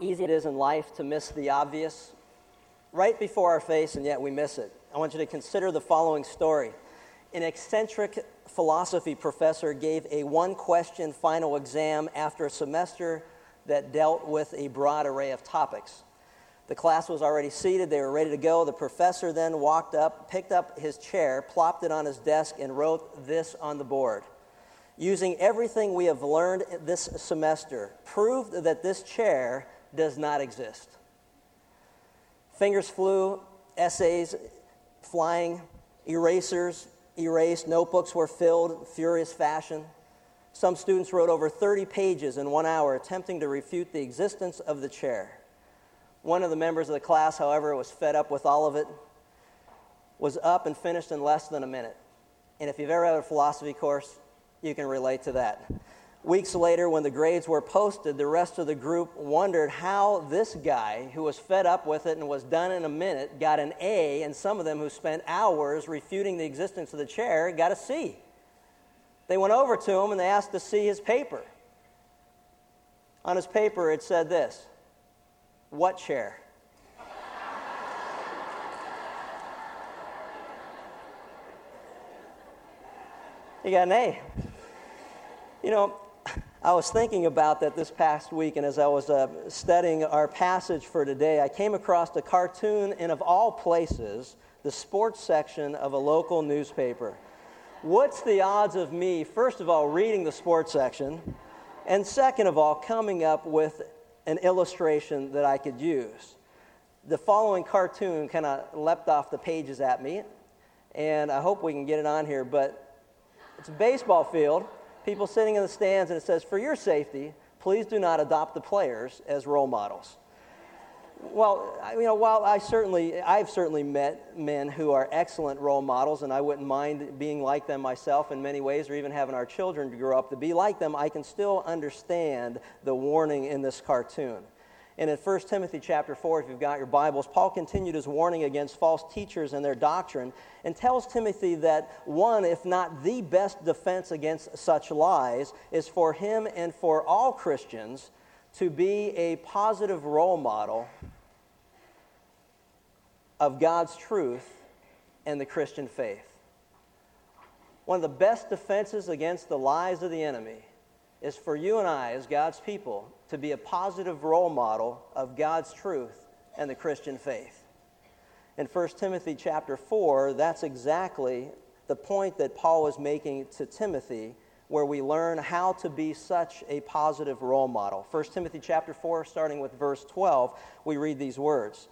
easy it is in life to miss the obvious right before our face, and yet we miss it. I want you to consider the following story. An eccentric philosophy professor gave a one question final exam after a semester that dealt with a broad array of topics. The class was already seated, they were ready to go. The professor then walked up, picked up his chair, plopped it on his desk, and wrote this on the board. Using everything we have learned this semester, proved that this chair does not exist. Fingers flew, essays flying, erasers erased, notebooks were filled, furious fashion. Some students wrote over 30 pages in one hour attempting to refute the existence of the chair. One of the members of the class, however, was fed up with all of it, was up and finished in less than a minute. And if you've ever had a philosophy course, you can relate to that. Weeks later, when the grades were posted, the rest of the group wondered how this guy, who was fed up with it and was done in a minute, got an A, and some of them who spent hours refuting the existence of the chair got a C. They went over to him and they asked to see his paper. On his paper, it said this What chair? he got an A. You know, I was thinking about that this past week, and as I was uh, studying our passage for today, I came across a cartoon in, of all places, the sports section of a local newspaper. What's the odds of me, first of all, reading the sports section, and second of all, coming up with an illustration that I could use? The following cartoon kind of leapt off the pages at me, and I hope we can get it on here, but it's a baseball field people sitting in the stands, and it says, For your safety, please do not adopt the players as role models. Well, you know, while I certainly, I've certainly met men who are excellent role models, and I wouldn't mind being like them myself in many ways, or even having our children grow up to be like them, I can still understand the warning in this cartoon. And in 1 Timothy chapter 4, if you've got your Bibles, Paul continued his warning against false teachers and their doctrine and tells Timothy that one, if not the best defense against such lies, is for him and for all Christians to be a positive role model of God's truth and the Christian faith. One of the best defenses against the lies of the enemy is for you and I, as God's people, to be a positive role model of God's truth and the Christian faith. In 1 Timothy chapter 4, that's exactly the point that Paul is making to Timothy, where we learn how to be such a positive role model. 1 Timothy chapter 4, starting with verse 12, we read these words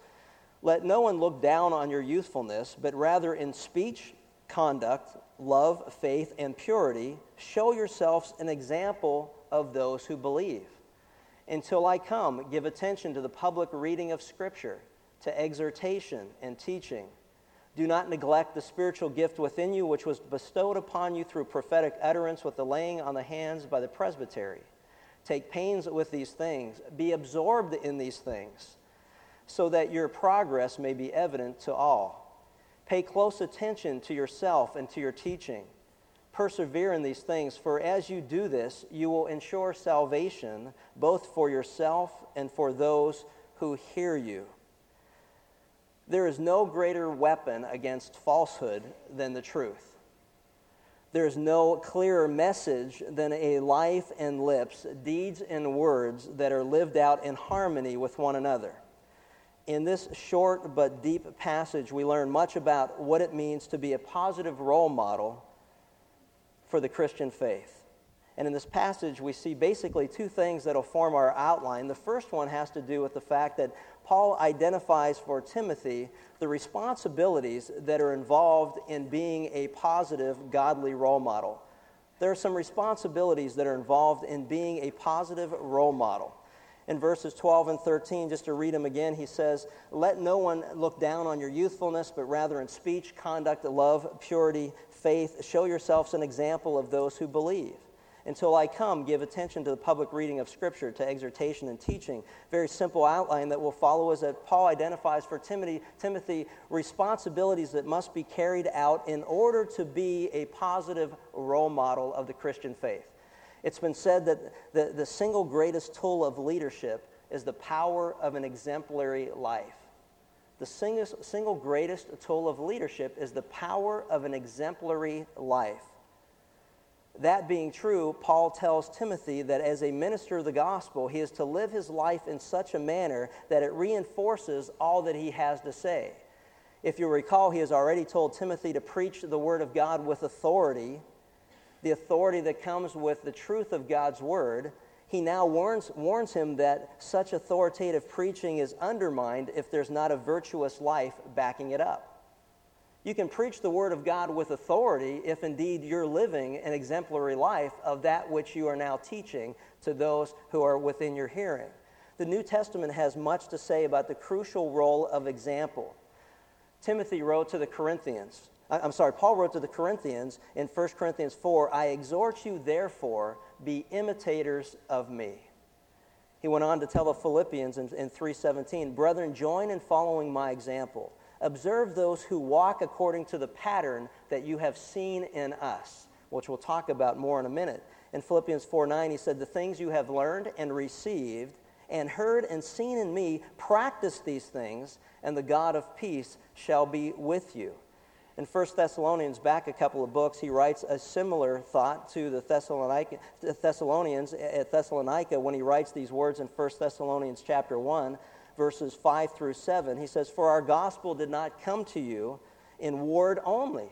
Let no one look down on your youthfulness, but rather in speech, conduct, love, faith, and purity, show yourselves an example of those who believe. Until I come, give attention to the public reading of Scripture, to exhortation and teaching. Do not neglect the spiritual gift within you, which was bestowed upon you through prophetic utterance with the laying on the hands by the presbytery. Take pains with these things, be absorbed in these things, so that your progress may be evident to all. Pay close attention to yourself and to your teaching persevere in these things, for as you do this, you will ensure salvation both for yourself and for those who hear you. There is no greater weapon against falsehood than the truth. There is no clearer message than a life and lips, deeds and words that are lived out in harmony with one another. In this short but deep passage, we learn much about what it means to be a positive role model for the Christian faith. And in this passage, we see basically two things that will form our outline. The first one has to do with the fact that Paul identifies for Timothy the responsibilities that are involved in being a positive, godly role model. There are some responsibilities that are involved in being a positive role model. In verses 12 and 13, just to read them again, he says, Let no one look down on your youthfulness, but rather in speech, conduct, love, purity, faith, show yourselves an example of those who believe. Until I come, give attention to the public reading of Scripture, to exhortation and teaching. Very simple outline that will follow is that Paul identifies for Timothy, Timothy responsibilities that must be carried out in order to be a positive role model of the Christian faith. It's been said that the, the single greatest tool of leadership is the power of an exemplary life. The single, single greatest tool of leadership is the power of an exemplary life. That being true, Paul tells Timothy that as a minister of the gospel, he is to live his life in such a manner that it reinforces all that he has to say. If you recall, he has already told Timothy to preach the word of God with authority, the authority that comes with the truth of God's word. He now warns, warns him that such authoritative preaching is undermined if there's not a virtuous life backing it up. You can preach the Word of God with authority if indeed you're living an exemplary life of that which you are now teaching to those who are within your hearing. The New Testament has much to say about the crucial role of example. Timothy wrote to the Corinthians, I'm sorry, Paul wrote to the Corinthians in 1 Corinthians 4 I exhort you, therefore, be imitators of me. He went on to tell the Philippians in, in 3:17, "Brethren, join in following my example. Observe those who walk according to the pattern that you have seen in us, which we'll talk about more in a minute. In Philippians 4 9, he said, The things you have learned and received and heard and seen in me, practice these things, and the God of peace shall be with you. In 1 Thessalonians, back a couple of books, he writes a similar thought to the Thessalonians at Thessalonica when he writes these words in 1 Thessalonians chapter 1 verses 5 through 7. He says, For our gospel did not come to you in word only,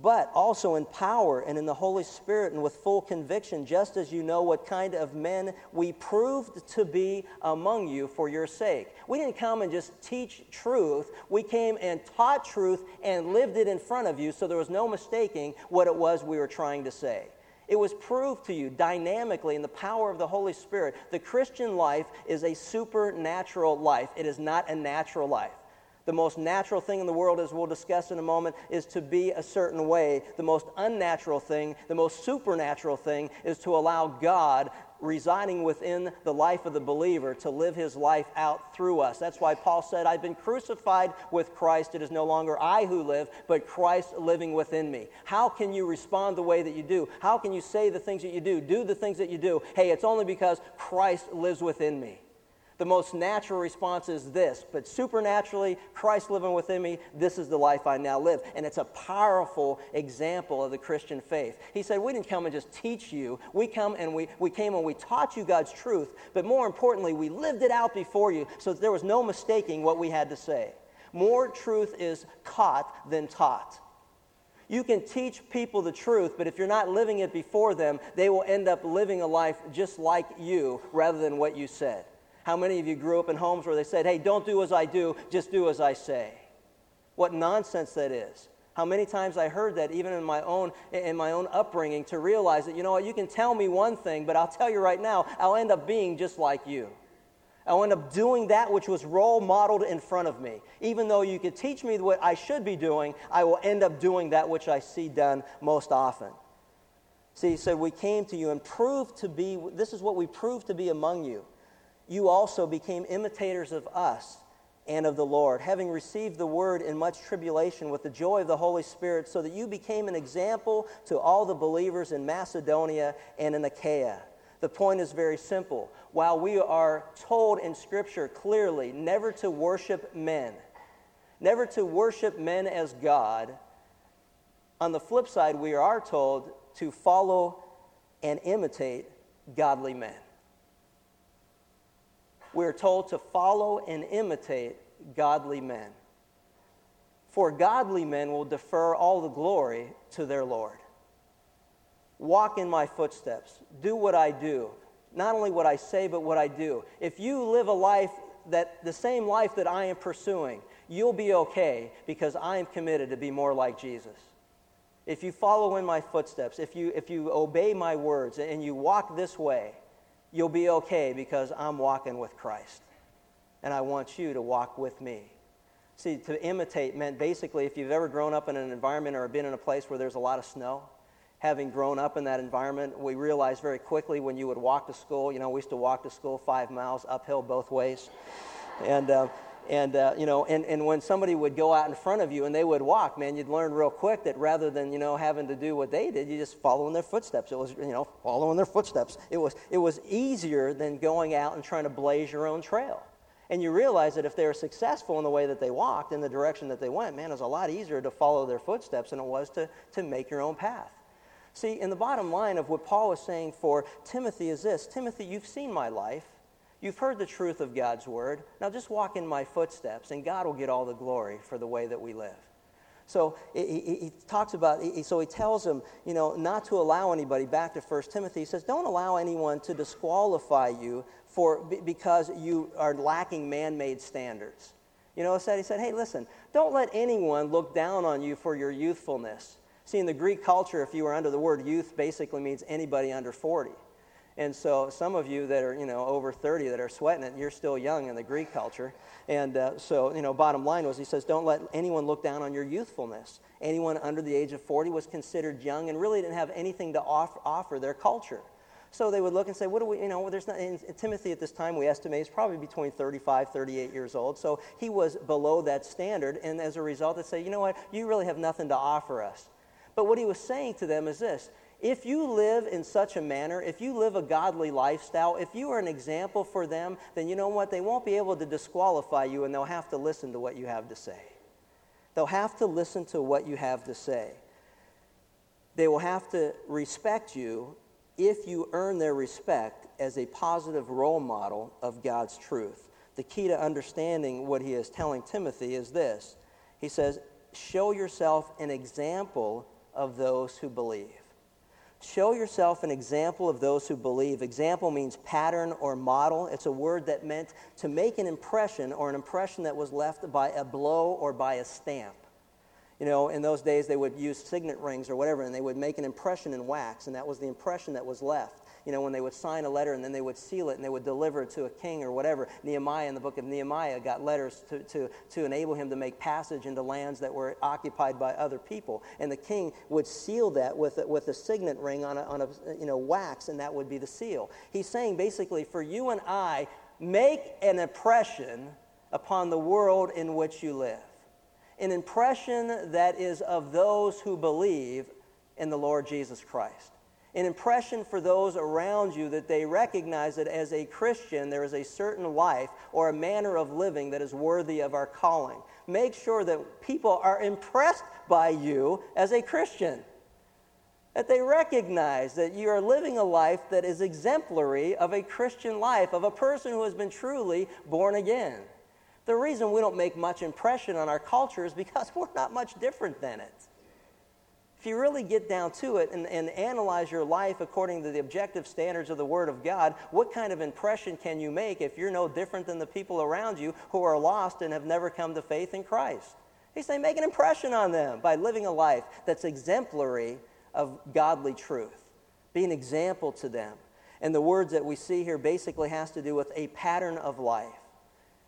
but also in power and in the Holy Spirit and with full conviction, just as you know what kind of men we proved to be among you for your sake. We didn't come and just teach truth, we came and taught truth and lived it in front of you so there was no mistaking what it was we were trying to say. It was proved to you dynamically in the power of the Holy Spirit. The Christian life is a supernatural life, it is not a natural life. The most natural thing in the world, as we'll discuss in a moment, is to be a certain way. The most unnatural thing, the most supernatural thing, is to allow God residing within the life of the believer to live his life out through us. That's why Paul said, I've been crucified with Christ. It is no longer I who live, but Christ living within me. How can you respond the way that you do? How can you say the things that you do, do the things that you do? Hey, it's only because Christ lives within me the most natural response is this. But supernaturally, Christ living within me, this is the life I now live. And it's a powerful example of the Christian faith. He said, We didn't come and just teach you. We come and we, we came and we taught you God's truth. But more importantly, we lived it out before you so that there was no mistaking what we had to say. More truth is caught than taught. You can teach people the truth, but if you're not living it before them, they will end up living a life just like you rather than what you said. How many of you grew up in homes where they said, hey, don't do as I do, just do as I say? What nonsense that is. How many times I heard that even in my own in my own upbringing to realize that you know what you can tell me one thing but I'll tell you right now I'll end up being just like you. I'll end up doing that which was role modeled in front of me. Even though you could teach me what I should be doing, I will end up doing that which I see done most often. See, he said, We came to you and proved to be, this is what we proved to be among you you also became imitators of us and of the Lord, having received the word in much tribulation with the joy of the Holy Spirit, so that you became an example to all the believers in Macedonia and in Achaia. The point is very simple. While we are told in Scripture clearly never to worship men, never to worship men as God, on the flip side, we are told to follow and imitate godly men we're told to follow and imitate godly men. For godly men will defer all the glory to their Lord. Walk in my footsteps. Do what I do. Not only what I say, but what I do. If you live a life that the same life that I am pursuing, you'll be okay because I am committed to be more like Jesus. If you follow in my footsteps, if you, if you obey my words and you walk this way, you'll be okay because I'm walking with Christ. And I want you to walk with me. See, to imitate meant basically if you've ever grown up in an environment or been in a place where there's a lot of snow, having grown up in that environment, we realized very quickly when you would walk to school, you know, we used to walk to school five miles uphill both ways. And uh, and uh, you know and, and when somebody would go out in front of you and they would walk man you'd learn real quick that rather than you know having to do what they did you just follow in their footsteps. It was you know following their footsteps. It was it was easier than going out and trying to blaze your own trail. And you realize that if they were successful in the way that they walked in the direction that they went man it was a lot easier to follow their footsteps than it was to, to make your own path. See in the bottom line of what paul was saying for timothy is this timothy you've seen my life You've heard the truth of God's word. Now just walk in my footsteps, and God will get all the glory for the way that we live. So he, he, talks about, he, so he tells them, you know, not to allow anybody, back to 1 Timothy, he says, don't allow anyone to disqualify you for, because you are lacking man made standards. You know, said, he said, hey, listen, don't let anyone look down on you for your youthfulness. See, in the Greek culture, if you were under the word youth, basically means anybody under 40. And so some of you that are, you know, over 30 that are sweating it, you're still young in the Greek culture. And uh, so, you know, bottom line was he says, don't let anyone look down on your youthfulness. Anyone under the age of 40 was considered young and really didn't have anything to offer, offer their culture. So they would look and say, what do we, you know, there's not, Timothy at this time we estimate is probably between 35, 38 years old. So he was below that standard. And as a result, they say, you know what, you really have nothing to offer us. But what he was saying to them is this if you live in such a manner, if you live a godly lifestyle, if you are an example for them, then you know what? They won't be able to disqualify you and they'll have to listen to what you have to say. They'll have to listen to what you have to say. They will have to respect you if you earn their respect as a positive role model of God's truth. The key to understanding what he is telling Timothy is this He says, Show yourself an example of those who believe. Show yourself an example of those who believe. Example means pattern or model. It's a word that meant to make an impression or an impression that was left by a blow or by a stamp. You know, in those days they would use signet rings or whatever, and they would make an impression in wax, and that was the impression that was left you know, when they would sign a letter and then they would seal it and they would deliver it to a king or whatever. Nehemiah, in the book of Nehemiah, got letters to, to, to enable him to make passage into lands that were occupied by other people. And the king would seal that with, with a signet ring on a, on a you know, wax, and that would be the seal. He's saying basically, for you and I, make an impression upon the world in which you live. An impression that is of those who believe in the Lord Jesus Christ an impression for those around you that they recognize that as a Christian, there is a certain life or a manner of living that is worthy of our calling. Make sure that people are impressed by you as a Christian. That they recognize that you are living a life that is exemplary of a Christian life, of a person who has been truly born again. The reason we don't make much impression on our culture is because we're not much different than it. If you really get down to it and, and analyze your life according to the objective standards of the Word of God, what kind of impression can you make if you're no different than the people around you who are lost and have never come to faith in Christ? He's saying make an impression on them by living a life that's exemplary of godly truth. Be an example to them. And the words that we see here basically has to do with a pattern of life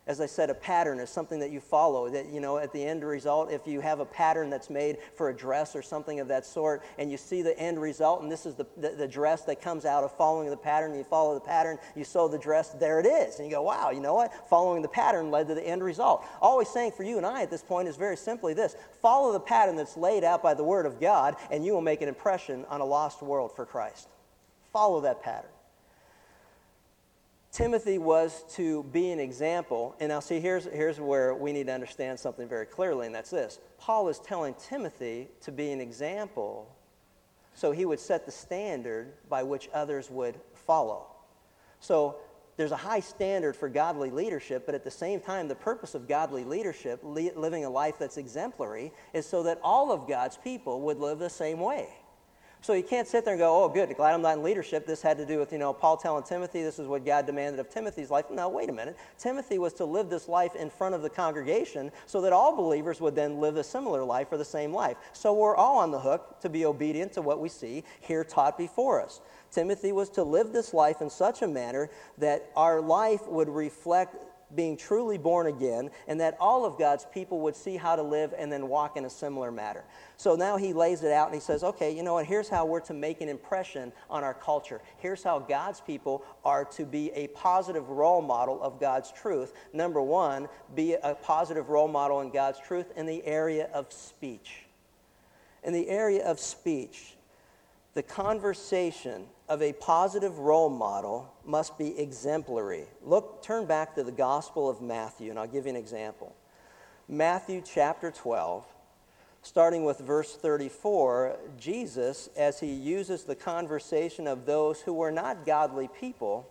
as I said, a pattern is something that you follow. That, you know, at the end result, if you have a pattern that's made for a dress or something of that sort, and you see the end result, and this is the, the, the dress that comes out of following the pattern, you follow the pattern, you sew the dress, there it is. And you go, wow, you know what? Following the pattern led to the end result. Always saying for you and I at this point is very simply this follow the pattern that's laid out by the Word of God, and you will make an impression on a lost world for Christ. Follow that pattern. Timothy was to be an example. And now, see, here's, here's where we need to understand something very clearly, and that's this. Paul is telling Timothy to be an example so he would set the standard by which others would follow. So, there's a high standard for godly leadership, but at the same time, the purpose of godly leadership, living a life that's exemplary, is so that all of God's people would live the same way. So you can't sit there and go, oh, good, glad I'm not in leadership. This had to do with, you know, Paul telling Timothy this is what God demanded of Timothy's life. Now, wait a minute. Timothy was to live this life in front of the congregation so that all believers would then live a similar life or the same life. So we're all on the hook to be obedient to what we see here taught before us. Timothy was to live this life in such a manner that our life would reflect being truly born again, and that all of God's people would see how to live and then walk in a similar manner. So now he lays it out and he says, okay, you know what? Here's how we're to make an impression on our culture. Here's how God's people are to be a positive role model of God's truth. Number one, be a positive role model in God's truth in the area of speech. In the area of speech, the conversation of a positive role model must be exemplary. Look, turn back to the Gospel of Matthew, and I'll give you an example. Matthew chapter 12, starting with verse 34, Jesus, as he uses the conversation of those who were not godly people,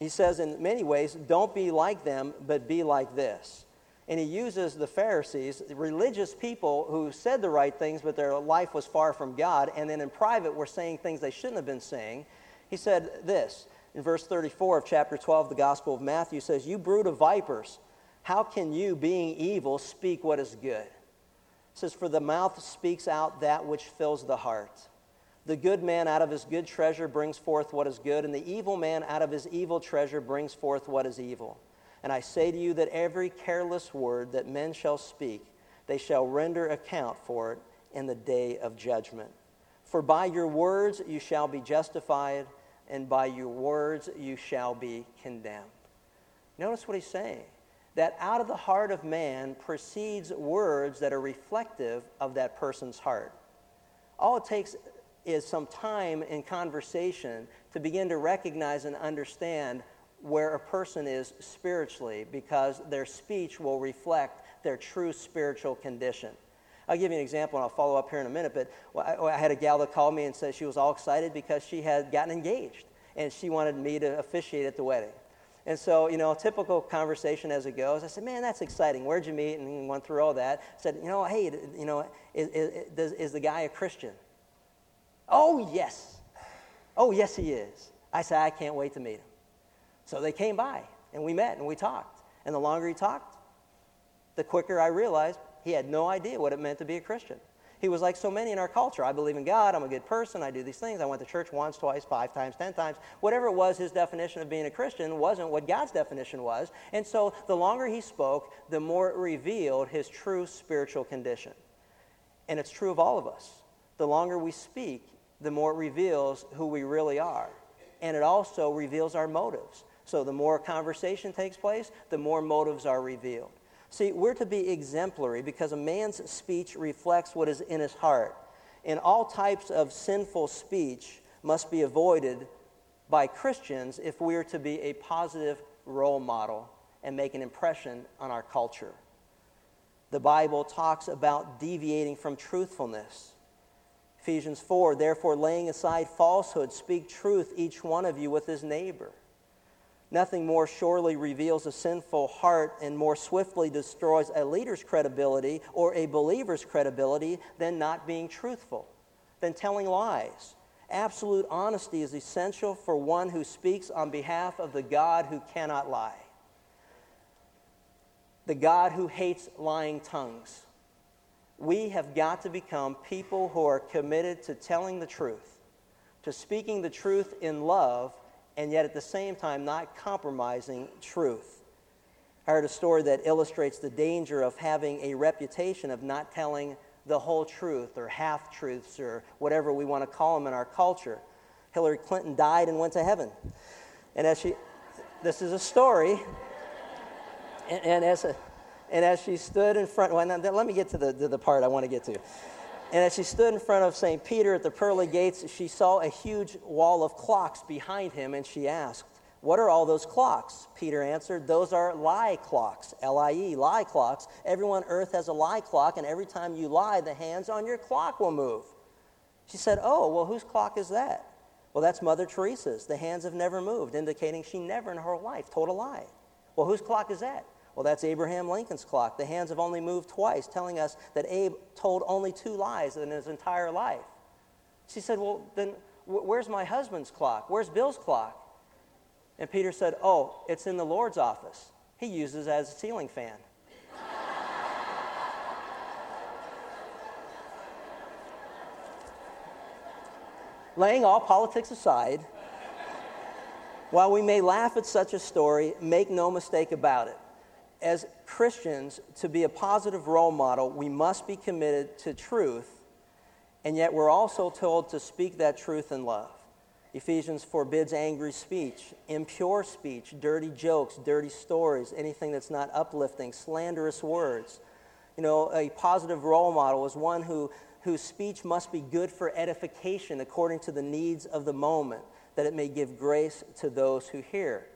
he says in many ways, don't be like them, but be like this. And he uses the Pharisees, religious people who said the right things, but their life was far from God, and then in private were saying things they shouldn't have been saying. He said this in verse 34 of chapter 12, the Gospel of Matthew says, You brood of vipers, how can you, being evil, speak what is good? It says, For the mouth speaks out that which fills the heart. The good man out of his good treasure brings forth what is good, and the evil man out of his evil treasure brings forth what is evil. And I say to you that every careless word that men shall speak, they shall render account for it in the day of judgment. For by your words you shall be justified, and by your words you shall be condemned. Notice what he's saying that out of the heart of man proceeds words that are reflective of that person's heart. All it takes is some time in conversation to begin to recognize and understand where a person is spiritually because their speech will reflect their true spiritual condition. I'll give you an example and I'll follow up here in a minute. But I, had a gal that called me and said she was all excited because she had gotten engaged and she wanted me to officiate at the wedding. And so, you know, typical conversation as it goes. I said, man, that's exciting. Where'd you meet? And went through all that. Said, you know, hey, you know, is, is, is the guy a Christian? Oh, yes. Oh, yes, he is. I said, I can't wait to meet him. So they came by and we met and we talked. And the longer he talked, the quicker I realized he had no idea what it meant to be a Christian. He was like so many in our culture. I believe in God. I'm a good person. I do these things. I went to church once, twice, five times, ten times. Whatever it was, his definition of being a Christian wasn't what God's definition was. And so the longer he spoke, the more it revealed his true spiritual condition. And it's true of all of us. The longer we speak, the more it reveals who we really are. And it also reveals our motives. So the more conversation takes place, the more motives are revealed. See, we're to be exemplary because a man's speech reflects what is in his heart. And all types of sinful speech must be avoided by Christians if we are to be a positive role model and make an impression on our culture. The Bible talks about deviating from truthfulness. Ephesians 4 Therefore, laying aside falsehood, speak truth, each one of you with his neighbor Nothing more surely reveals a sinful heart and more swiftly destroys a leader's credibility or a believer's credibility than not being truthful, than telling lies. Absolute honesty is essential for one who speaks on behalf of the God who cannot lie, the God who hates lying tongues. We have got to become people who are committed to telling the truth, to speaking the truth in love and yet at the same time not compromising truth. I heard a story that illustrates the danger of having a reputation of not telling the whole truth or half truths or whatever we want to call them in our culture. Hillary Clinton died and went to heaven. And as she, this is a story, and, and as, a, and as she stood in front, well, now, let me get to the, to the part I want to get to. And as she stood in front of St. Peter at the pearly gates, she saw a huge wall of clocks behind him, and she asked, What are all those clocks? Peter answered, Those are lie clocks, L I E, lie clocks. Everyone on earth has a lie clock, and every time you lie, the hands on your clock will move. She said, Oh, well, whose clock is that? Well, that's Mother Teresa's. The hands have never moved, indicating she never in her life told a lie. Well, whose clock is that? Well, that's Abraham Lincoln's clock. The hands have only moved twice, telling us that Abe told only two lies in his entire life. She said, Well, then where's my husband's clock? Where's Bill's clock? And Peter said, Oh, it's in the Lord's office. He uses it as a ceiling fan. Laying all politics aside, While we may laugh at such a story, make no mistake about it. As Christians, to be a positive role model, we must be committed to truth, and yet we're also told to speak that truth in love. Ephesians forbids angry speech, impure speech, dirty jokes, dirty stories, anything that's not uplifting, slanderous words. You know, a positive role model is one who, whose speech must be good for edification according to the needs of the moment, that it may give grace to those who hear.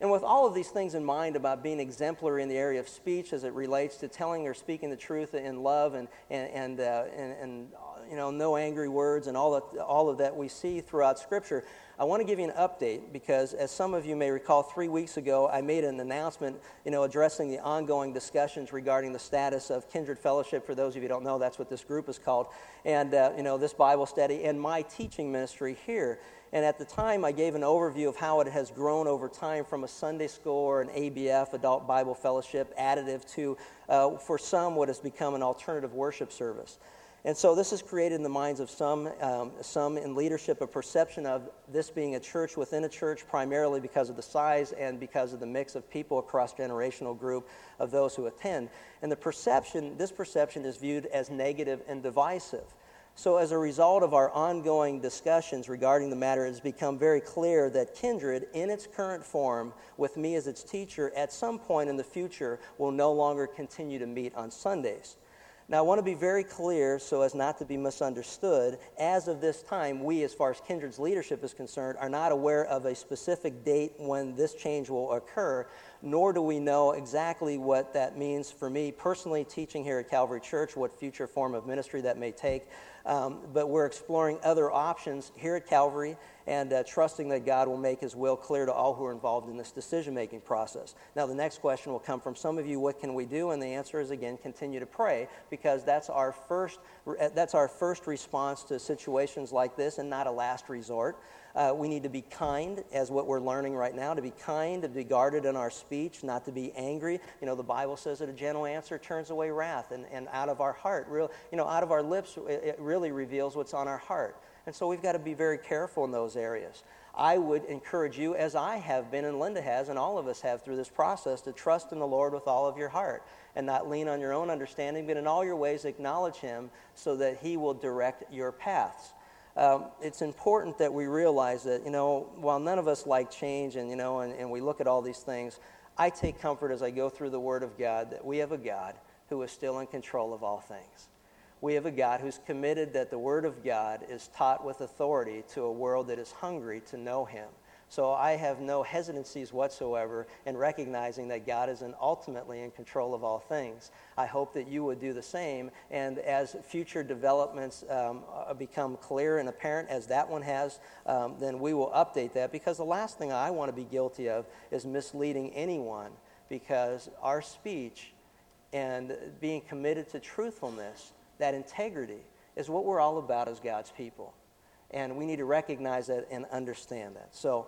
And with all of these things in mind about being exemplary in the area of speech as it relates to telling or speaking the truth in love and, and, and, uh, and, and you know, no angry words and all, that, all of that we see throughout Scripture, I want to give you an update because, as some of you may recall, three weeks ago I made an announcement, you know, addressing the ongoing discussions regarding the status of Kindred Fellowship. For those of you who don't know, that's what this group is called, and uh, you know, this Bible study and my teaching ministry here. And at the time, I gave an overview of how it has grown over time from a Sunday school or an ABF, Adult Bible Fellowship, additive to, uh, for some, what has become an alternative worship service. And so this has created in the minds of some, um, some in leadership a perception of this being a church within a church, primarily because of the size and because of the mix of people across generational group of those who attend. And the perception, this perception is viewed as negative and divisive. So, as a result of our ongoing discussions regarding the matter, it has become very clear that Kindred, in its current form, with me as its teacher, at some point in the future will no longer continue to meet on Sundays. Now, I want to be very clear so as not to be misunderstood. As of this time, we, as far as Kindred's leadership is concerned, are not aware of a specific date when this change will occur, nor do we know exactly what that means for me personally teaching here at Calvary Church, what future form of ministry that may take. Um, but we're exploring other options here at Calvary and uh, trusting that God will make his will clear to all who are involved in this decision making process. Now, the next question will come from some of you what can we do? And the answer is again, continue to pray because that's our first, that's our first response to situations like this and not a last resort. Uh, we need to be kind, as what we're learning right now, to be kind, to be guarded in our speech, not to be angry. You know, the Bible says that a gentle answer turns away wrath, and, and out of our heart, real, you know, out of our lips, it, it really reveals what's on our heart. And so we've got to be very careful in those areas. I would encourage you, as I have been and Linda has, and all of us have through this process, to trust in the Lord with all of your heart and not lean on your own understanding, but in all your ways acknowledge Him so that He will direct your paths um, it's important that we realize that, you know, while none of us like change and, you know, and, and we look at all these things, I take comfort as I go through the Word of God that we have a God who is still in control of all things. We have a God who's committed that the Word of God is taught with authority to a world that is hungry to know Him. So I have no hesitancies whatsoever in recognizing that God is ultimately in control of all things. I hope that you would do the same. And as future developments um, uh, become clear and apparent, as that one has, um, then we will update that. Because the last thing I want to be guilty of is misleading anyone, because our speech and being committed to truthfulness, that integrity, is what we're all about as God's people. And we need to recognize that and understand that. So,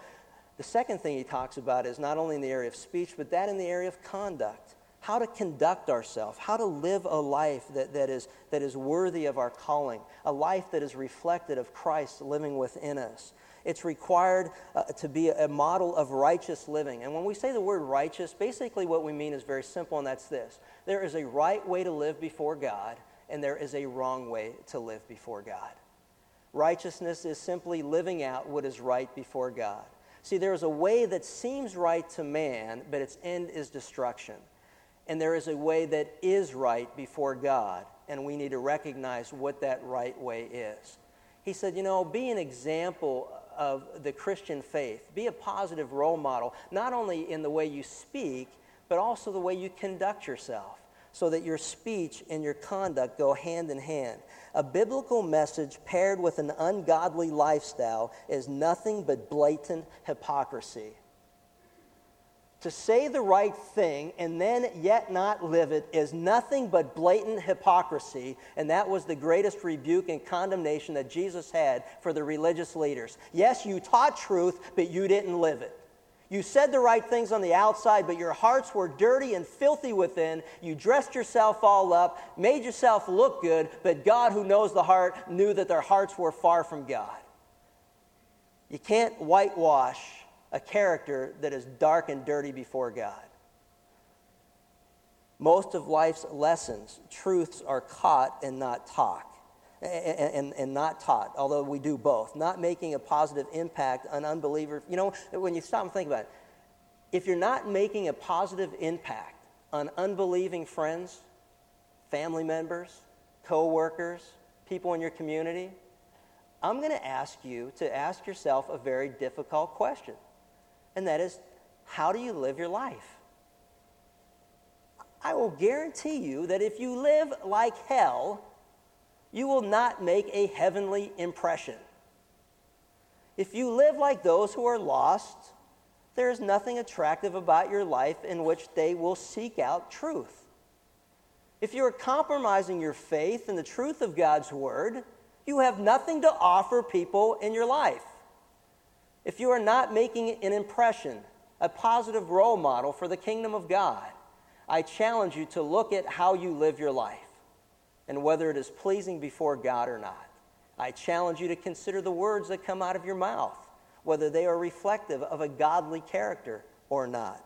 the second thing he talks about is not only in the area of speech, but that in the area of conduct. How to conduct ourselves, how to live a life that, that, is, that is worthy of our calling, a life that is reflected of Christ living within us. It's required uh, to be a model of righteous living. And when we say the word righteous, basically what we mean is very simple, and that's this there is a right way to live before God, and there is a wrong way to live before God. Righteousness is simply living out what is right before God. See, there is a way that seems right to man, but its end is destruction. And there is a way that is right before God, and we need to recognize what that right way is. He said, You know, be an example of the Christian faith, be a positive role model, not only in the way you speak, but also the way you conduct yourself so that your speech and your conduct go hand in hand. A biblical message paired with an ungodly lifestyle is nothing but blatant hypocrisy. To say the right thing and then yet not live it is nothing but blatant hypocrisy, and that was the greatest rebuke and condemnation that Jesus had for the religious leaders. Yes, you taught truth, but you didn't live it. You said the right things on the outside, but your hearts were dirty and filthy within. You dressed yourself all up, made yourself look good, but God, who knows the heart, knew that their hearts were far from God. You can't whitewash a character that is dark and dirty before God. Most of life's lessons, truths are caught and not taught. And, and, and, not taught, although we do both. Not making a positive impact on unbelievers. You know, when you stop and think about it, if you're not making a positive impact on unbelieving friends, family members, co workers, people in your community, I'm going to ask you to ask yourself a very difficult question. And that is, how do you live your life? I will guarantee you that if you live like hell, you will not make a heavenly impression. If you live like those who are lost, there is nothing attractive about your life in which they will seek out truth. If you are compromising your faith in the truth of God's Word, you have nothing to offer people in your life. If you are not making an impression, a positive role model for the kingdom of God, I challenge you to look at how you live your life and whether it is pleasing before God or not. I challenge you to consider the words that come out of your mouth, whether they are reflective of a godly character or not.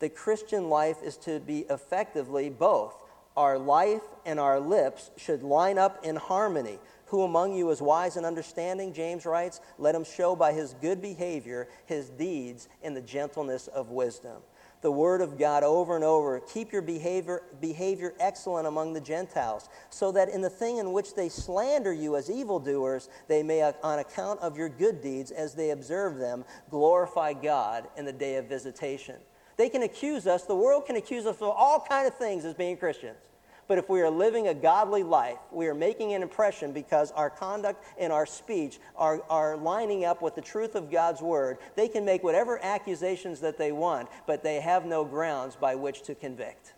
The Christian life is to be effectively both. Our life and our lips should line up in harmony. Who among you is wise and understanding? James writes, let him show by his good behavior his deeds in the gentleness of wisdom the word of God over and over. Keep your behavior, behavior excellent among the Gentiles, so that in the thing in which they slander you as evildoers, they may, uh, on account of your good deeds, as they observe them, glorify God in the day of visitation. They can accuse us, the world can accuse us of all kind of things as being Christians. But if we are living a godly life, we are making an impression because our conduct and our speech are, are lining up with the truth of God's word. They can make whatever accusations that they want, but they have no grounds by which to convict.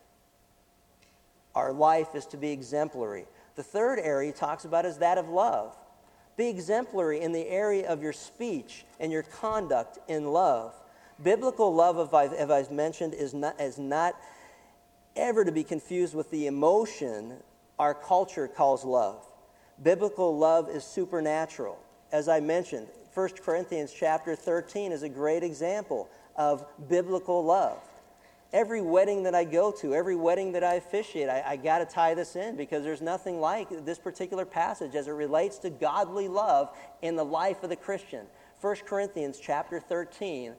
Our life is to be exemplary. The third area he talks about is that of love. Be exemplary in the area of your speech and your conduct in love. Biblical love, as I've mentioned, is not, is not ever to be confused with the emotion our culture calls love. Biblical love is supernatural. As I mentioned, 1 Corinthians chapter 13 is a great example of biblical love. Every wedding that I go to, every wedding that I officiate, I, I got to tie this in because there's nothing like this particular passage as it relates to godly love in the life of the Christian. 1 Corinthians chapter 13,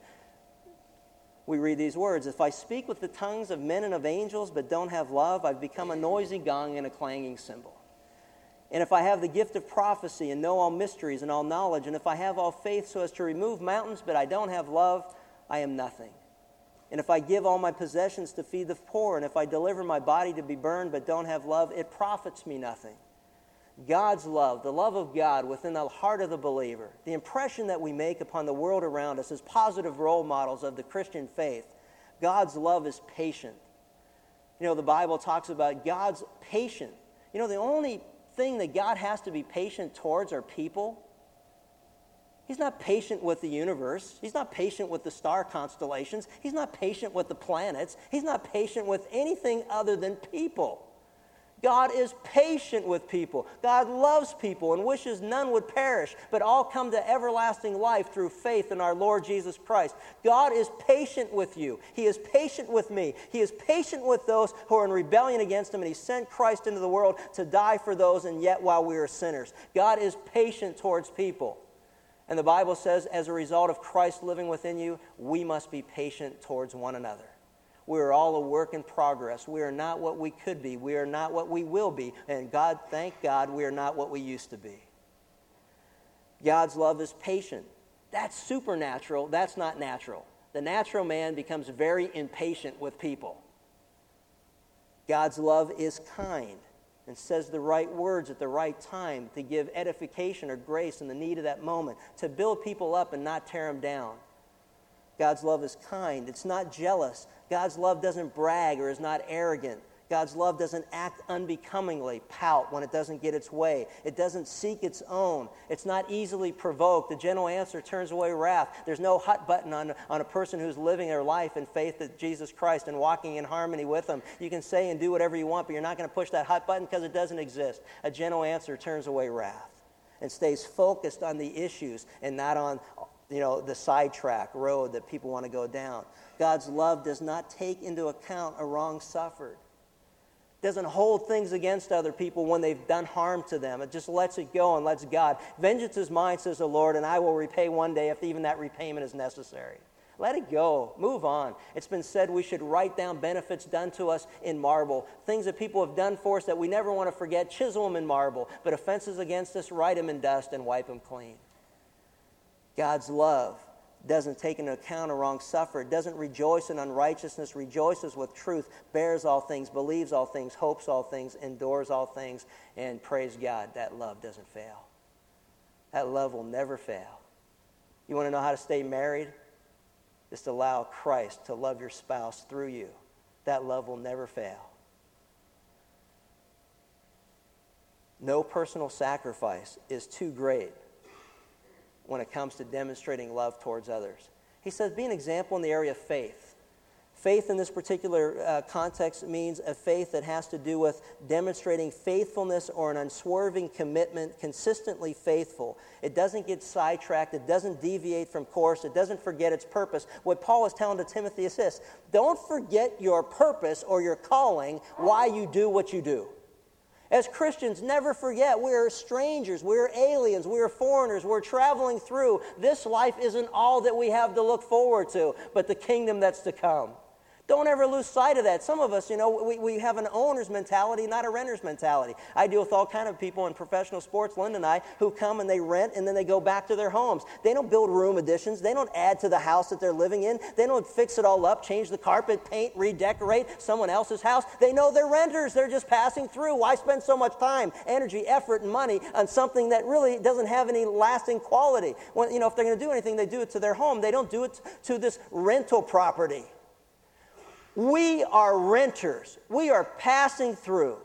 we read these words If I speak with the tongues of men and of angels, but don't have love, I've become a noisy gong and a clanging cymbal. And if I have the gift of prophecy and know all mysteries and all knowledge, and if I have all faith so as to remove mountains, but I don't have love, I am nothing. And if I give all my possessions to feed the poor, and if I deliver my body to be burned, but don't have love, it profits me nothing. God's love, the love of God within the heart of the believer, the impression that we make upon the world around us as positive role models of the Christian faith, God's love is patient. You know, the Bible talks about God's patient. You know, the only thing that God has to be patient towards are people. He's not patient with the universe. He's not patient with the star constellations. He's not patient with the planets. He's not patient with anything other than people. God is patient with people. God loves people and wishes none would perish, but all come to everlasting life through faith in our Lord Jesus Christ. God is patient with you. He is patient with me. He is patient with those who are in rebellion against Him, and He sent Christ into the world to die for those, and yet while we are sinners. God is patient towards people. And the Bible says, as a result of Christ living within you, we must be patient towards one another. We are all a work in progress. We are not what we could be. We are not what we will be. And God, thank God, we are not what we used to be. God's love is patient. That's supernatural. That's not natural. The natural man becomes very impatient with people. God's love is kind and says the right words at the right time to give edification or grace in the need of that moment, to build people up and not tear them down. God's love is kind. It's not jealous. God's love doesn't brag or is not arrogant. God's love doesn't act unbecomingly, pout when it doesn't get its way. It doesn't seek its own. It's not easily provoked. The gentle answer turns away wrath. There's no hut button on, on a person who's living their life in faith in Jesus Christ and walking in harmony with Him. You can say and do whatever you want, but you're not going to push that hot button because it doesn't exist. A gentle answer turns away wrath and stays focused on the issues and not on you know, the sidetrack road that people want to go down. God's love does not take into account a wrong suffered. Doesn't hold things against other people when they've done harm to them. It just lets it go and lets God. Vengeance is mine, says the Lord, and I will repay one day if even that repayment is necessary. Let it go. Move on. It's been said we should write down benefits done to us in marble. Things that people have done for us that we never want to forget, chisel them in marble. But offenses against us, write them in dust and wipe them clean. God's love doesn't take into account a wrong suffered, doesn't rejoice in unrighteousness, rejoices with truth, bears all things, believes all things, hopes all things, endures all things, and praise God, that love doesn't fail. That love will never fail. You want to know how to stay married? Just allow Christ to love your spouse through you. That love will never fail. No personal sacrifice is too great when it comes to demonstrating love towards others. He says, be an example in the area of faith. Faith in this particular uh, context means a faith that has to do with demonstrating faithfulness or an unswerving commitment, consistently faithful. It doesn't get sidetracked, it doesn't deviate from course, it doesn't forget its purpose. What Paul is telling to Timothy is this don't forget your purpose or your calling, why you do what you do. As Christians, never forget we are strangers, we are aliens, we are foreigners, we're traveling through. This life isn't all that we have to look forward to, but the kingdom that's to come. Don't ever lose sight of that. Some of us, you know, we, we have an owner's mentality, not a renter's mentality. I deal with all kind of people in professional sports, Linda and I, who come and they rent and then they go back to their homes. They don't build room additions. They don't add to the house that they're living in. They don't fix it all up, change the carpet, paint, redecorate someone else's house. They know they're renters. They're just passing through. Why spend so much time, energy, effort, and money on something that really doesn't have any lasting quality? When, you know, if they're going to do anything, they do it to their home. They don't do it to this rental property. We are renters. We are passing through.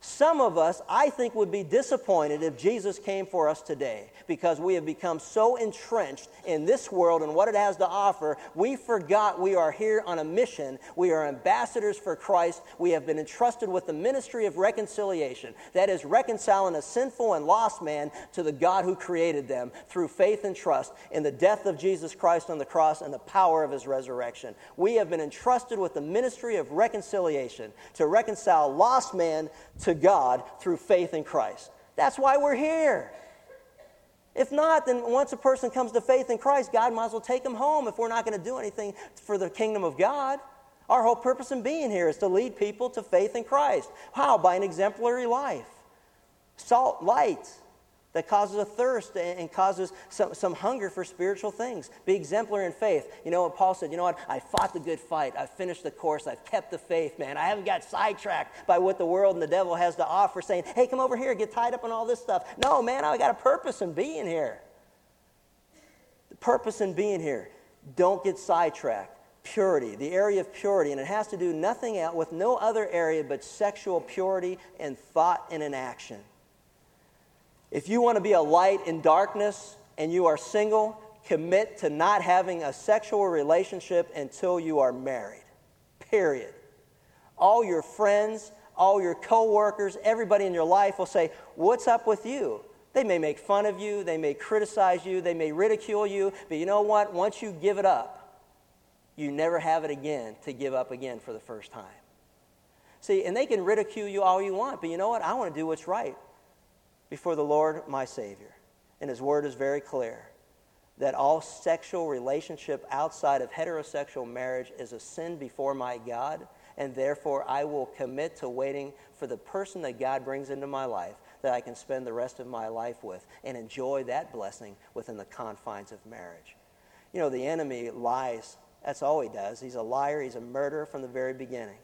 Some of us, I think, would be disappointed if Jesus came for us today because we have become so entrenched in this world and what it has to offer, we forgot we are here on a mission. We are ambassadors for Christ. We have been entrusted with the ministry of reconciliation. That is, reconciling a sinful and lost man to the God who created them through faith and trust in the death of Jesus Christ on the cross and the power of his resurrection. We have been entrusted with the ministry of reconciliation to reconcile lost man to God through faith in Christ. That's why we're here. If not, then once a person comes to faith in Christ, God might as well take them home if we're not going to do anything for the kingdom of God. Our whole purpose in being here is to lead people to faith in Christ. How? By an exemplary life. Salt, light, that causes a thirst and causes some, some hunger for spiritual things. Be exemplary in faith. You know what Paul said? You know what? I fought the good fight. I've finished the course. I've kept the faith, man. I haven't got sidetracked by what the world and the devil has to offer, saying, hey, come over here, get tied up in all this stuff. No, man, I got a purpose in being here. The purpose in being here. Don't get sidetracked purity, the area of purity, and it has to do nothing else with no other area but sexual purity and thought and in action. If you want to be a light in darkness and you are single, commit to not having a sexual relationship until you are married. Period. All your friends, all your coworkers, everybody in your life will say, "What's up with you?" They may make fun of you, they may criticize you, they may ridicule you, but you know what? Once you give it up, you never have it again to give up again for the first time. See, and they can ridicule you all you want, but you know what? I want to do what's right before the Lord my Savior. And His Word is very clear that all sexual relationship outside of heterosexual marriage is a sin before my God, and therefore I will commit to waiting for the person that God brings into my life that I can spend the rest of my life with and enjoy that blessing within the confines of marriage. You know, the enemy lies. That's all he does. He's a liar, he's a murderer from the very beginning.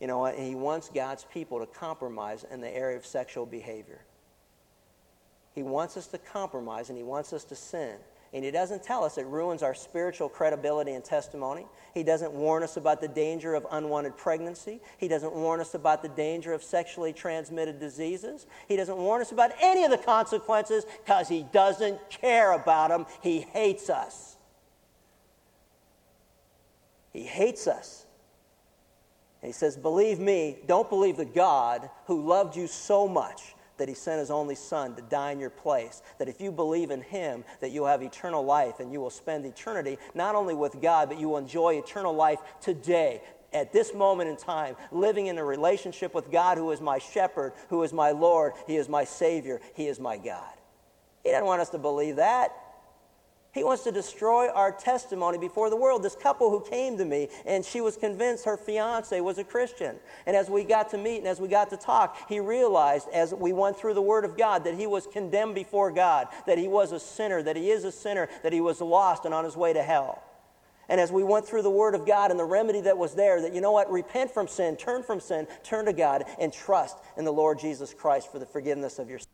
You know, and he wants God's people to compromise in the area of sexual behavior. He wants us to compromise and he wants us to sin. And he doesn't tell us it ruins our spiritual credibility and testimony. He doesn't warn us about the danger of unwanted pregnancy. He doesn't warn us about the danger of sexually transmitted diseases. He doesn't warn us about any of the consequences because he doesn't care about them. He hates us. He hates us. And he says, Believe me, don't believe the God who loved you so much that he sent his only son to die in your place that if you believe in him that you'll have eternal life and you will spend eternity not only with god but you will enjoy eternal life today at this moment in time, living in a relationship with God who is my shepherd, who is my Lord, He is my Savior, He is my God. He doesn't want us to believe that. He wants to destroy our testimony before the world. This couple who came to me and she was convinced her fiance was a Christian. And as we got to meet and as we got to talk, he realized as we went through the Word of God that he was condemned before God, that he was a sinner, that he is a sinner, that he was lost and on his way to hell. And as we went through the Word of God and the remedy that was there, that you know what? Repent from sin, turn from sin, turn to God, and trust in the Lord Jesus Christ for the forgiveness of your sins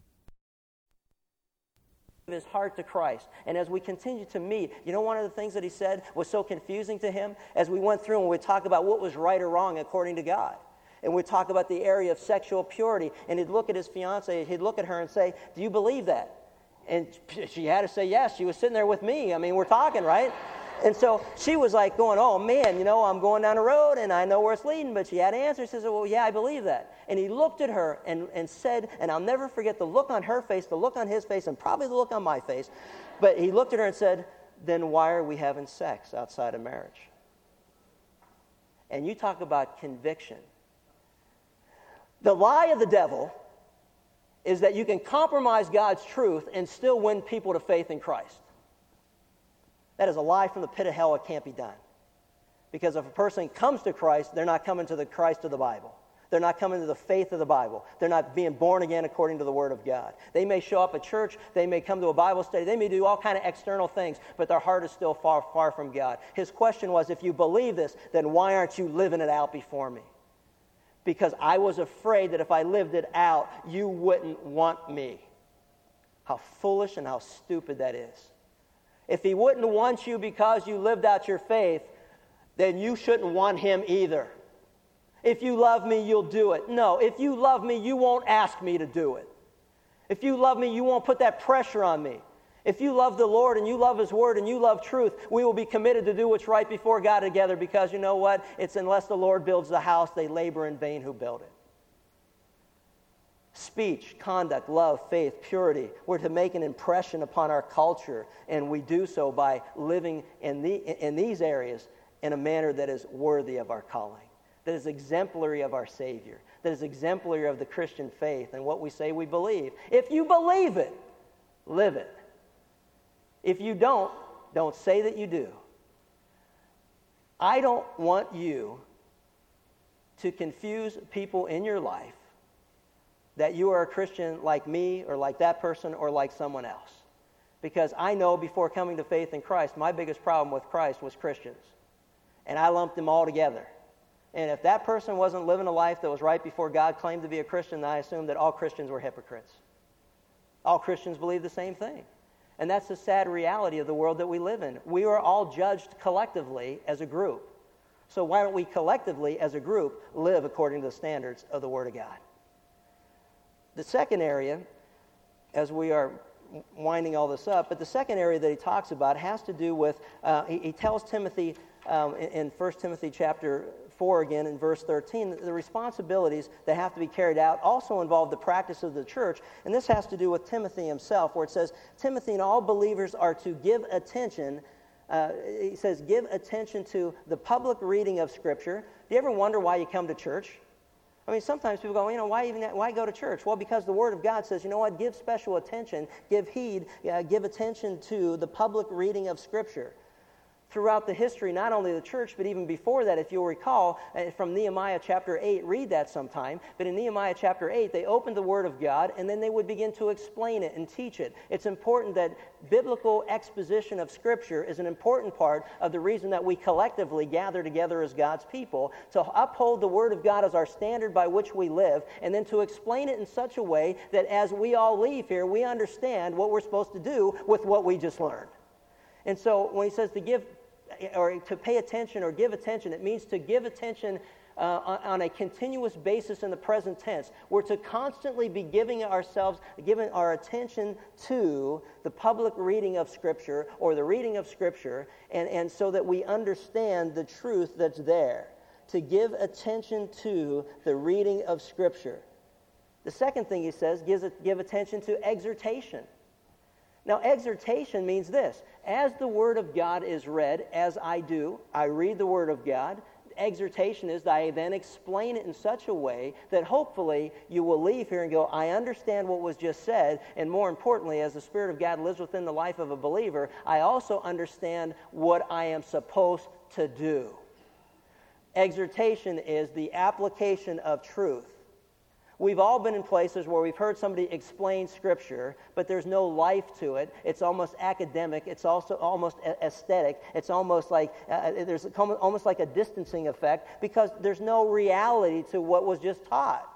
his heart to Christ. And as we continue to meet, you know, one of the things that he said was so confusing to him as we went through and we talk about what was right or wrong according to God. And we talk about the area of sexual purity. And he'd look at his fiance, he'd look at her and say, Do you believe that? And she had to say yes. She was sitting there with me. I mean, we're talking, right? And so she was like going, oh man, you know, I'm going down the road and I know where it's leading. But she had answers. answer. She said, well, yeah, I believe that. And he looked at her and, and said, and I'll never forget the look on her face, the look on his face, and probably the look on my face. But he looked at her and said, then why are we having sex outside of marriage? And you talk about conviction. The lie of the devil is that you can compromise God's truth and still win people to faith in Christ. That is a lie from the pit of hell. It can't be done. Because if a person comes to Christ, they're not coming to the Christ of the Bible. They're not coming to the faith of the Bible. They're not being born again according to the Word of God. They may show up at church. They may come to a Bible study. They may do all kind of external things, but their heart is still far, far from God. His question was, if you believe this, then why aren't you living it out before me? Because I was afraid that if I lived it out, you wouldn't want me. How foolish and how stupid that is. If he wouldn't want you because you lived out your faith, then you shouldn't want him either. If you love me, you'll do it. No, if you love me, you won't ask me to do it. If you love me, you won't put that pressure on me. If you love the Lord and you love His Word and you love truth, we will be committed to do what's right before God together because you know what? It's unless the Lord builds the house, they labor in vain who build it speech, conduct, love, faith, purity. We're to make an impression upon our culture, and we do so by living in, the, in these areas in a manner that is worthy of our calling, that is exemplary of our Savior, that is exemplary of the Christian faith and what we say we believe. If you believe it, live it. If you don't, don't say that you do. I don't want you to confuse people in your life that you are a Christian like me or like that person or like someone else. Because I know before coming to faith in Christ, my biggest problem with Christ was Christians. And I lumped them all together. And if that person wasn't living a life that was right before God claimed to be a Christian, then I assumed that all Christians were hypocrites. All Christians believe the same thing. And that's the sad reality of the world that we live in. We are all judged collectively as a group. So why don't we collectively, as a group, live according to the standards of the Word of God? The second area, as we are winding all this up, but the second area that he talks about has to do with, uh, he, he, tells Timothy um, in, in 1 Timothy chapter 4 again in verse 13, the responsibilities that have to be carried out also involve the practice of the church. And this has to do with Timothy himself, where it says, Timothy and all believers are to give attention. Uh, he says, give attention to the public reading of Scripture. Do you ever wonder why you come to church? I mean, sometimes people go, you know, why even why go to church? Well, because the Word of God says, you know what? Give special attention, give heed, uh, give attention to the public reading of Scripture throughout the history, not only the church, but even before that, if you'll recall uh, from Nehemiah chapter 8, read that sometime. But in Nehemiah chapter 8, they opened the Word of God and then they would begin to explain it and teach it. It's important that biblical exposition of Scripture is an important part of the reason that we collectively gather together as God's people to uphold the Word of God as our standard by which we live and then to explain it in such a way that as we all leave here, we understand what we're supposed to do with what we just learned. And so when he says to give or to pay attention or give attention. It means to give attention uh, on a continuous basis in the present tense. We're to constantly be giving ourselves, giving our attention to the public reading of Scripture or the reading of Scripture, and, and so that we understand the truth that's there. To give attention to the reading of Scripture. The second thing he says gives give attention to exhortation. Now, exhortation means this as the Word of God is read, as I do, I read the Word of God. Exhortation is that I then explain it in such a way that hopefully you will leave here and go, I understand what was just said. And more importantly, as the Spirit of God lives within the life of a believer, I also understand what I am supposed to do. Exhortation is the application of truth We've all been in places where we've heard somebody explain Scripture, but there's no life to it. It's almost academic. It's also almost aesthetic. It's almost like uh, uh there's almost like a distancing effect because there's no reality to what was just taught.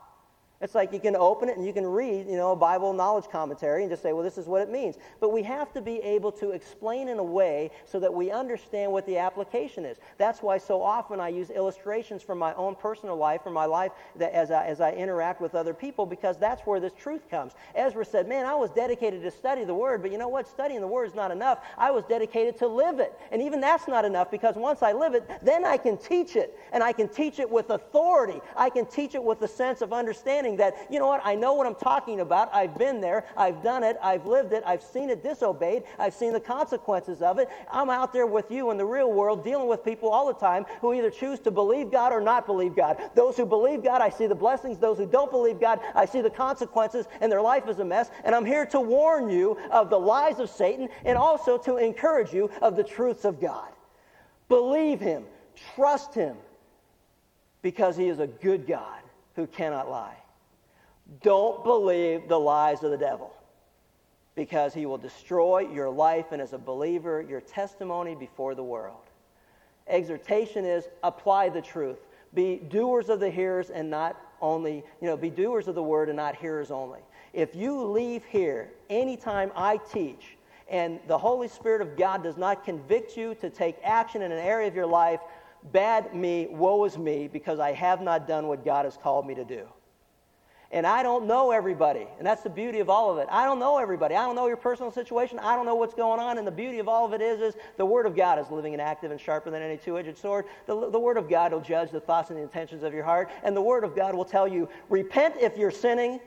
It's like you can open it and you can read, you know, a Bible knowledge commentary and just say, well, this is what it means. But we have to be able to explain in a way so that we understand what the application is. That's why so often I use illustrations from my own personal life, from my life that as I, as I interact with other people, because that's where this truth comes. Ezra said, man, I was dedicated to study the Word, but you know what? Studying the Word is not enough. I was dedicated to live it. And even that's not enough because once I live it, then I can teach it. And I can teach it with authority. I can teach it with a sense of understanding that, you know what, I know what I'm talking about. I've been there. I've done it. I've lived it. I've seen it disobeyed. I've seen the consequences of it. I'm out there with you in the real world dealing with people all the time who either choose to believe God or not believe God. Those who believe God, I see the blessings. Those who don't believe God, I see the consequences, and their life is a mess. And I'm here to warn you of the lies of Satan and also to encourage you of the truths of God. Believe Him, trust Him, because He is a good God who cannot lie. Don't believe the lies of the devil because he will destroy your life and as a believer, your testimony before the world. Exhortation is apply the truth. Be doers of the hearers and not only, you know, be doers of the word and not hearers only. If you leave here anytime I teach and the Holy Spirit of God does not convict you to take action in an area of your life, bad me, woe is me, because I have not done what God has called me to do. And I don't know everybody. And that's the beauty of all of it. I don't know everybody. I don't know your personal situation. I don't know what's going on. And the beauty of all of it is, is the Word of God is living and active and sharper than any two edged sword. The, the Word of God will judge the thoughts and the intentions of your heart. And the Word of God will tell you, repent if you're sinning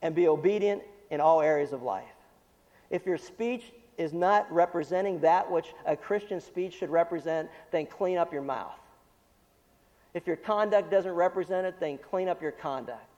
and be obedient in all areas of life. If your speech is not representing that which a Christian speech should represent, then clean up your mouth. If your conduct doesn't represent it, then clean up your conduct.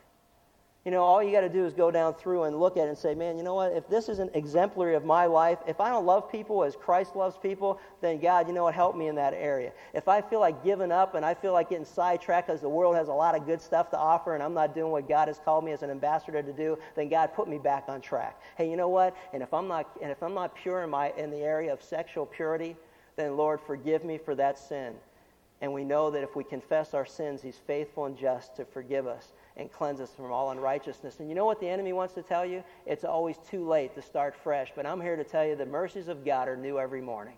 You know, all you got to do is go down through and look at it and say, man, you know what? If this isn't exemplary of my life, if I don't love people as Christ loves people, then God, you know what? Help me in that area. If I feel like giving up and I feel like getting sidetracked because the world has a lot of good stuff to offer and I'm not doing what God has called me as an ambassador to do, then God put me back on track. Hey, you know what? And if I'm not, and if I'm not pure in my in the area of sexual purity, then Lord, forgive me for that sin. And we know that if we confess our sins, He's faithful and just to forgive us and cleanse us from all unrighteousness. And you know what the enemy wants to tell you? It's always too late to start fresh. But I'm here to tell you the mercies of God are new every morning.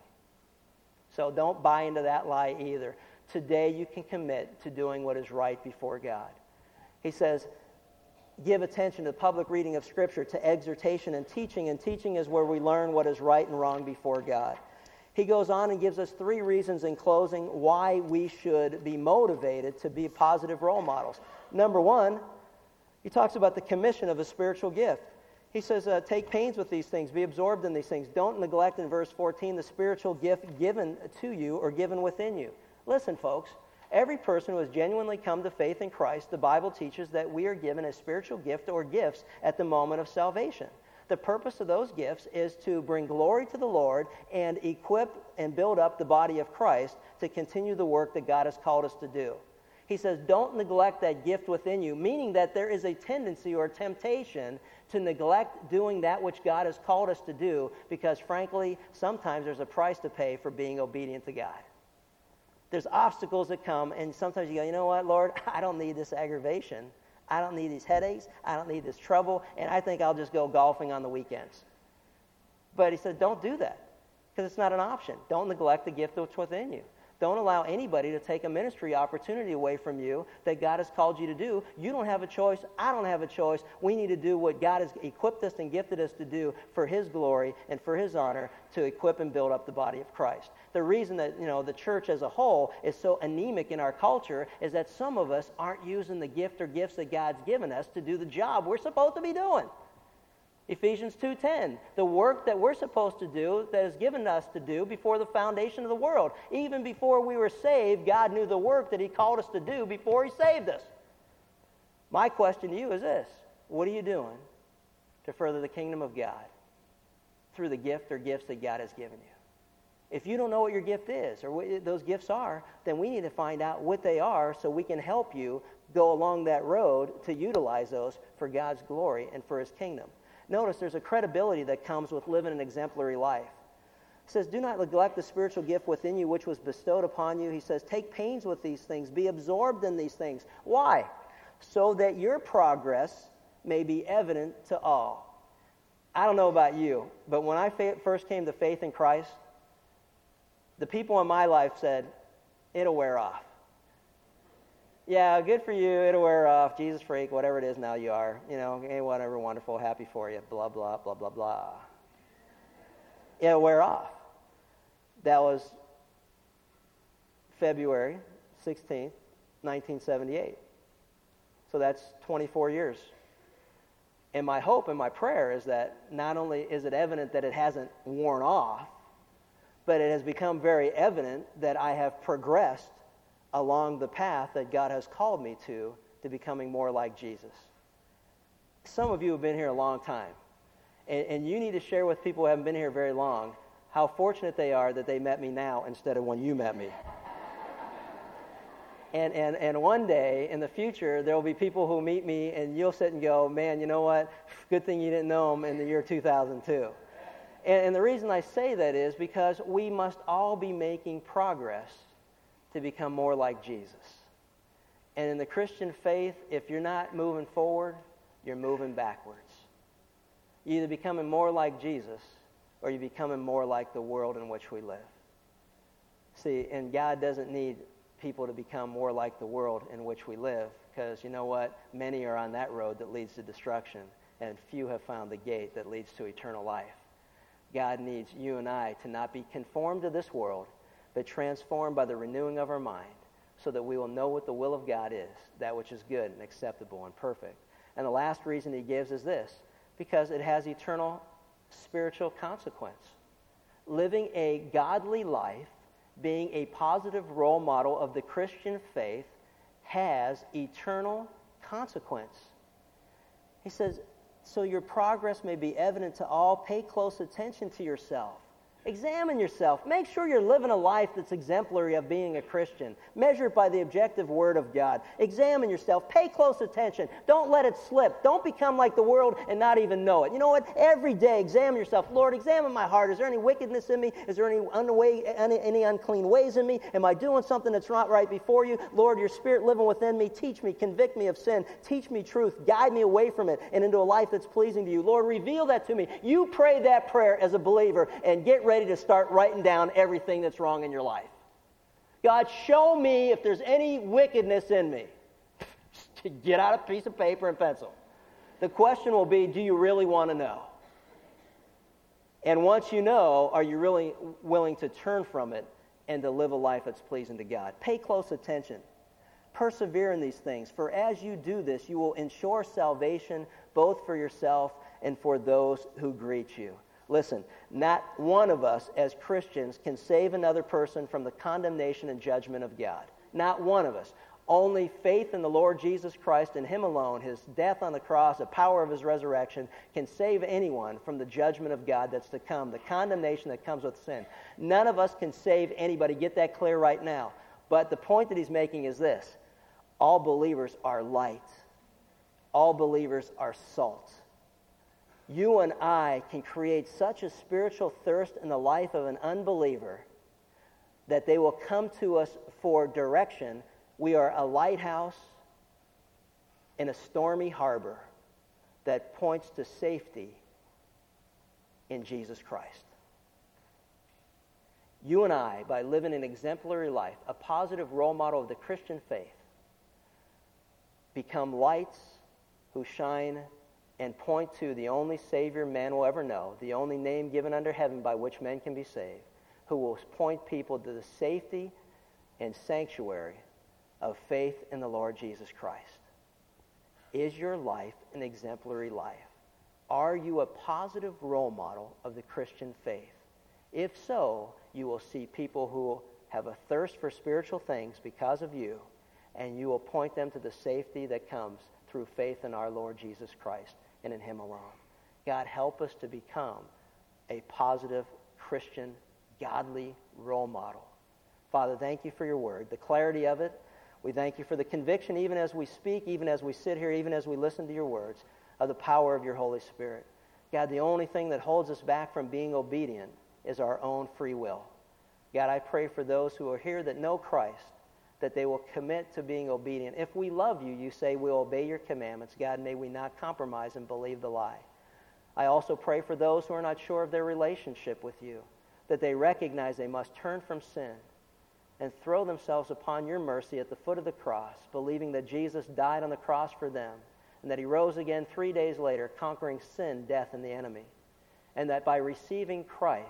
So don't buy into that lie either. Today you can commit to doing what is right before God. He says, give attention to the public reading of Scripture, to exhortation and teaching. And teaching is where we learn what is right and wrong before God. He goes on and gives us three reasons in closing why we should be motivated to be positive role models. Number one, he talks about the commission of a spiritual gift. He says, uh, Take pains with these things, be absorbed in these things. Don't neglect, in verse 14, the spiritual gift given to you or given within you. Listen, folks, every person who has genuinely come to faith in Christ, the Bible teaches that we are given a spiritual gift or gifts at the moment of salvation. The purpose of those gifts is to bring glory to the Lord and equip and build up the body of Christ to continue the work that God has called us to do. He says, don't neglect that gift within you, meaning that there is a tendency or temptation to neglect doing that which God has called us to do because, frankly, sometimes there's a price to pay for being obedient to God. There's obstacles that come, and sometimes you go, you know what, Lord, I don't need this aggravation. I don't need these headaches. I don't need this trouble. And I think I'll just go golfing on the weekends. But he said, don't do that because it's not an option. Don't neglect the gift that's within you. Don't allow anybody to take a ministry opportunity away from you that God has called you to do. You don't have a choice. I don't have a choice. We need to do what God has equipped us and gifted us to do for His glory and for His honor to equip and build up the body of Christ. The reason that you know the church as a whole is so anemic in our culture is that some of us aren't using the gift or gifts that God's given us to do the job we're supposed to be doing. Ephesians 2:10, the work that we're supposed to do that is given us to do before the foundation of the world. Even before we were saved, God knew the work that he called us to do before he saved us. My question to you is this, what are you doing to further the kingdom of God through the gift or gifts that God has given you? If you don't know what your gift is or what those gifts are, then we need to find out what they are so we can help you go along that road to utilize those for God's glory and for his kingdom. Notice there's a credibility that comes with living an exemplary life. He says, Do not neglect the spiritual gift within you which was bestowed upon you. He says, Take pains with these things, be absorbed in these things. Why? So that your progress may be evident to all. I don't know about you, but when I first came to faith in Christ, the people in my life said, It'll wear off yeah, good for you. It'll wear off. Jesus freak, whatever it is now you are. You know, hey, whatever, wonderful, happy for you. Blah, blah, blah, blah, blah. It'll wear off. That was February 16th, 1978. So that's 24 years. And my hope and my prayer is that not only is it evident that it hasn't worn off, but it has become very evident that I have progressed along the path that God has called me to, to becoming more like Jesus. Some of you have been here a long time, and, and you need to share with people who haven't been here very long how fortunate they are that they met me now instead of when you met me. And, and, and one day in the future, there will be people who meet me, and you'll sit and go, Man, you know what? Good thing you didn't know them in the year 2002. And, and the reason I say that is because we must all be making progress to become more like Jesus. And in the Christian faith, if you're not moving forward, you're moving backwards. You're either becoming more like Jesus or you're becoming more like the world in which we live. See, and God doesn't need people to become more like the world in which we live because you know what? Many are on that road that leads to destruction, and few have found the gate that leads to eternal life. God needs you and I to not be conformed to this world, but transformed by the renewing of our mind, so that we will know what the will of God is, that which is good and acceptable and perfect. And the last reason he gives is this because it has eternal spiritual consequence. Living a godly life, being a positive role model of the Christian faith, has eternal consequence. He says, so your progress may be evident to all, pay close attention to yourself. Examine yourself. Make sure you're living a life that's exemplary of being a Christian. Measure it by the objective Word of God. Examine yourself. Pay close attention. Don't let it slip. Don't become like the world and not even know it. You know what? Every day, examine yourself. Lord, examine my heart. Is there any wickedness in me? Is there any, unway, any, any unclean ways in me? Am I doing something that's not right before you? Lord, your Spirit living within me. Teach me. Convict me of sin. Teach me truth. Guide me away from it and into a life that's pleasing to you. Lord, reveal that to me. You pray that prayer as a believer and get ready ready to start writing down everything that's wrong in your life. God, show me if there's any wickedness in me. Get out a piece of paper and pencil. The question will be do you really want to know? And once you know, are you really willing to turn from it and to live a life that's pleasing to God? Pay close attention. Persevere in these things, for as you do this, you will ensure salvation both for yourself and for those who greet you. Listen, not one of us as Christians can save another person from the condemnation and judgment of God. Not one of us. Only faith in the Lord Jesus Christ and Him alone, His death on the cross, the power of His resurrection, can save anyone from the judgment of God that's to come, the condemnation that comes with sin. None of us can save anybody. Get that clear right now. But the point that He's making is this all believers are light, all believers are salt you and I can create such a spiritual thirst in the life of an unbeliever that they will come to us for direction. We are a lighthouse in a stormy harbor that points to safety in Jesus Christ. you and I, by living an exemplary life, a positive role model of the Christian faith, become lights who shine and point to the only Savior man will ever know, the only name given under heaven by which men can be saved, who will point people to the safety and sanctuary of faith in the Lord Jesus Christ. Is your life an exemplary life? Are you a positive role model of the Christian faith? If so, you will see people who have a thirst for spiritual things because of you, and you will point them to the safety that comes through faith in our Lord Jesus Christ and in Him alone. God, help us to become a positive Christian, godly role model. Father, thank you for your word, the clarity of it. We thank you for the conviction, even as we speak, even as we sit here, even as we listen to your words, of the power of your Holy Spirit. God, the only thing that holds us back from being obedient is our own free will. God, I pray for those who are here that know Christ, that they will commit to being obedient. If we love you, you say we'll obey your commandments. God, may we not compromise and believe the lie. I also pray for those who are not sure of their relationship with you, that they recognize they must turn from sin and throw themselves upon your mercy at the foot of the cross, believing that Jesus died on the cross for them and that he rose again three days later, conquering sin, death, and the enemy. And that by receiving Christ,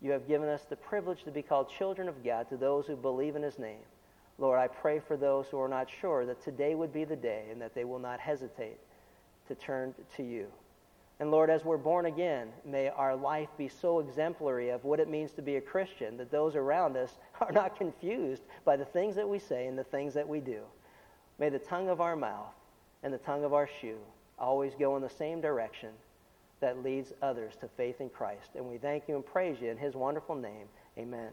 you have given us the privilege to be called children of God to those who believe in his name. Lord, I pray for those who are not sure that today would be the day and that they will not hesitate to turn to you. And Lord, as we're born again, may our life be so exemplary of what it means to be a Christian that those around us are not confused by the things that we say and the things that we do. May the tongue of our mouth and the tongue of our shoe always go in the same direction that leads others to faith in Christ. And we thank you and praise you in his wonderful name. Amen.